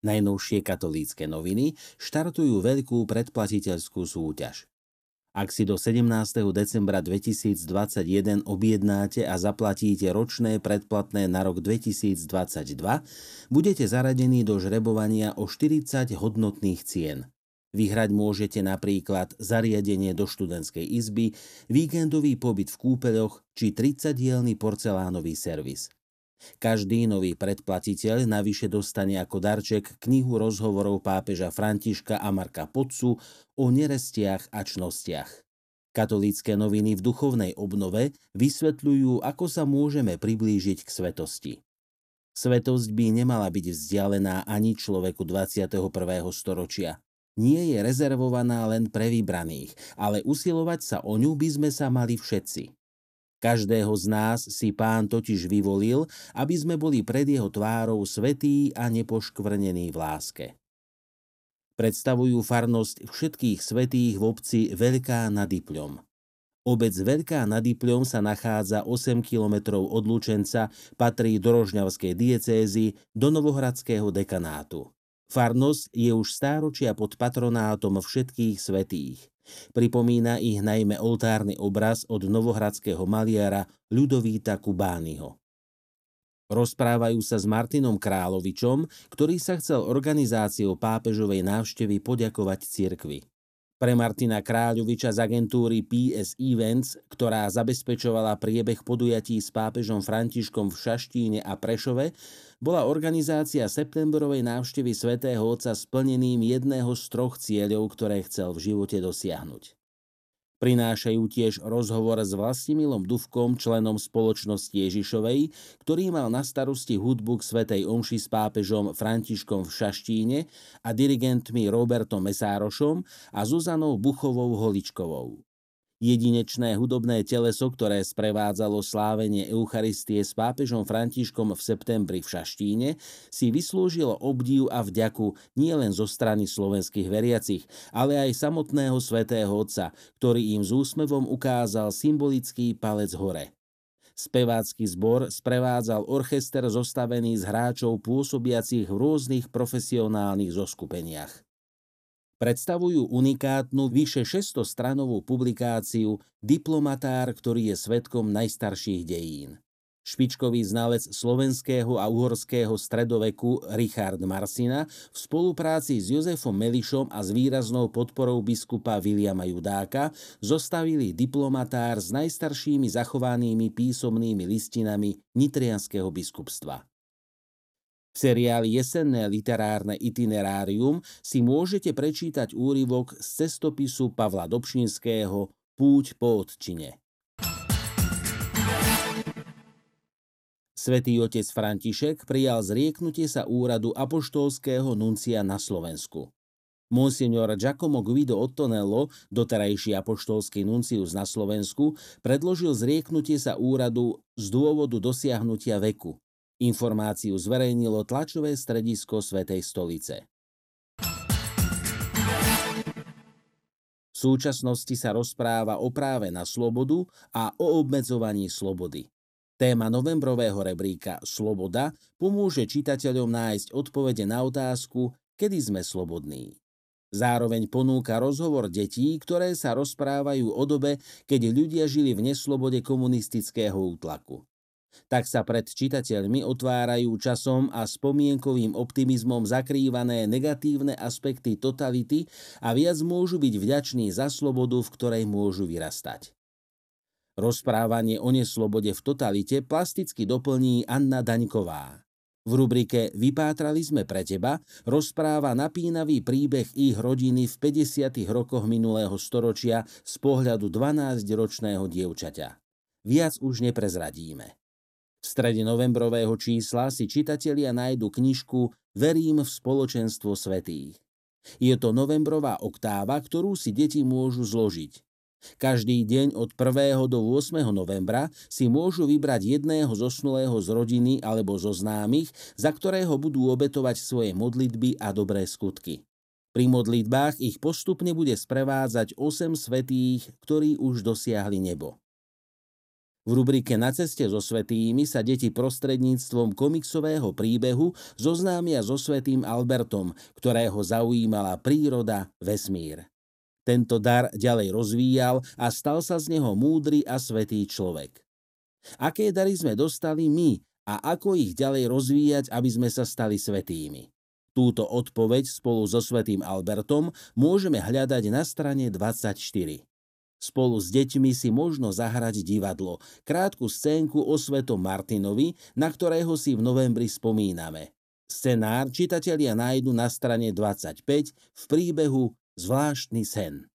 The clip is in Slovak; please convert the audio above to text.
Najnovšie katolícke noviny štartujú veľkú predplatiteľskú súťaž. Ak si do 17. decembra 2021 objednáte a zaplatíte ročné predplatné na rok 2022, budete zaradení do žrebovania o 40 hodnotných cien. Vyhrať môžete napríklad zariadenie do študentskej izby, víkendový pobyt v kúpeľoch či 30-dielny porcelánový servis. Každý nový predplatiteľ navyše dostane ako darček knihu rozhovorov pápeža Františka a Marka Podcu o nerestiach a čnostiach. Katolícke noviny v duchovnej obnove vysvetľujú, ako sa môžeme priblížiť k svetosti. Svetosť by nemala byť vzdialená ani človeku 21. storočia. Nie je rezervovaná len pre vybraných, ale usilovať sa o ňu by sme sa mali všetci. Každého z nás si pán totiž vyvolil, aby sme boli pred jeho tvárou svetí a nepoškvrnení v láske. Predstavujú farnosť všetkých svetých v obci Veľká nad Ipľom. Obec Veľká nad Ipľom sa nachádza 8 kilometrov od Lučenca, patrí do Rožňavskej diecézy, do Novohradského dekanátu. Farnosť je už stáročia pod patronátom všetkých svetých. Pripomína ich najmä oltárny obraz od novohradského maliara Ľudovíta Kubányho. Rozprávajú sa s Martinom Královičom, ktorý sa chcel organizáciou pápežovej návštevy poďakovať cirkvi. Pre Martina Kráľoviča z agentúry PS Events, ktorá zabezpečovala priebeh podujatí s pápežom Františkom v Šaštíne a Prešove, bola organizácia septembrovej návštevy svätého Otca splnením jedného z troch cieľov, ktoré chcel v živote dosiahnuť. Prinášajú tiež rozhovor s Vlastimilom Duvkom, členom spoločnosti Ježišovej, ktorý mal na starosti hudbu k Svetej Omši s pápežom Františkom v Šaštíne a dirigentmi Robertom Mesárošom a Zuzanou Buchovou Holičkovou. Jedinečné hudobné teleso, ktoré sprevádzalo slávenie Eucharistie s pápežom Františkom v septembri v Šaštíne, si vyslúžilo obdiv a vďaku nielen zo strany slovenských veriacich, ale aj samotného svätého Otca, ktorý im s úsmevom ukázal symbolický palec hore. Spevácky zbor sprevádzal orchester zostavený z hráčov pôsobiacich v rôznych profesionálnych zoskupeniach predstavujú unikátnu vyše 600 stranovú publikáciu Diplomatár, ktorý je svetkom najstarších dejín. Špičkový znalec slovenského a uhorského stredoveku Richard Marsina v spolupráci s Jozefom Melišom a s výraznou podporou biskupa Viliama Judáka zostavili diplomatár s najstaršími zachovanými písomnými listinami Nitrianského biskupstva. V seriáli Jesenné literárne itinerárium si môžete prečítať úryvok z cestopisu Pavla Dobšinského Púť po odčine. Svetý otec František prijal zrieknutie sa úradu apoštolského nuncia na Slovensku. Monsignor Giacomo Guido Ottonello, doterajší apoštolský nuncius na Slovensku, predložil zrieknutie sa úradu z dôvodu dosiahnutia veku. Informáciu zverejnilo tlačové stredisko Svetej stolice. V súčasnosti sa rozpráva o práve na slobodu a o obmedzovaní slobody. Téma novembrového rebríka Sloboda pomôže čitateľom nájsť odpovede na otázku, kedy sme slobodní. Zároveň ponúka rozhovor detí, ktoré sa rozprávajú o dobe, keď ľudia žili v neslobode komunistického útlaku tak sa pred čitateľmi otvárajú časom a spomienkovým optimizmom zakrývané negatívne aspekty totality a viac môžu byť vďační za slobodu, v ktorej môžu vyrastať. Rozprávanie o neslobode v totalite plasticky doplní Anna Daňková. V rubrike Vypátrali sme pre teba rozpráva napínavý príbeh ich rodiny v 50. rokoch minulého storočia z pohľadu 12-ročného dievčaťa. Viac už neprezradíme. V strede novembrového čísla si čitatelia nájdu knižku Verím v spoločenstvo svetých. Je to novembrová oktáva, ktorú si deti môžu zložiť. Každý deň od 1. do 8. novembra si môžu vybrať jedného zosnulého z rodiny alebo zo známych, za ktorého budú obetovať svoje modlitby a dobré skutky. Pri modlitbách ich postupne bude sprevádzať 8 svetých, ktorí už dosiahli nebo. V rubrike Na ceste so svetými sa deti prostredníctvom komiksového príbehu zoznámia so svetým Albertom, ktorého zaujímala príroda, vesmír. Tento dar ďalej rozvíjal a stal sa z neho múdry a svetý človek. Aké dary sme dostali my a ako ich ďalej rozvíjať, aby sme sa stali svetými? Túto odpoveď spolu so svetým Albertom môžeme hľadať na strane 24. Spolu s deťmi si možno zahrať divadlo, krátku scénku o svetom Martinovi, na ktorého si v novembri spomíname. Scenár čitatelia nájdu na strane 25 v príbehu Zvláštny sen.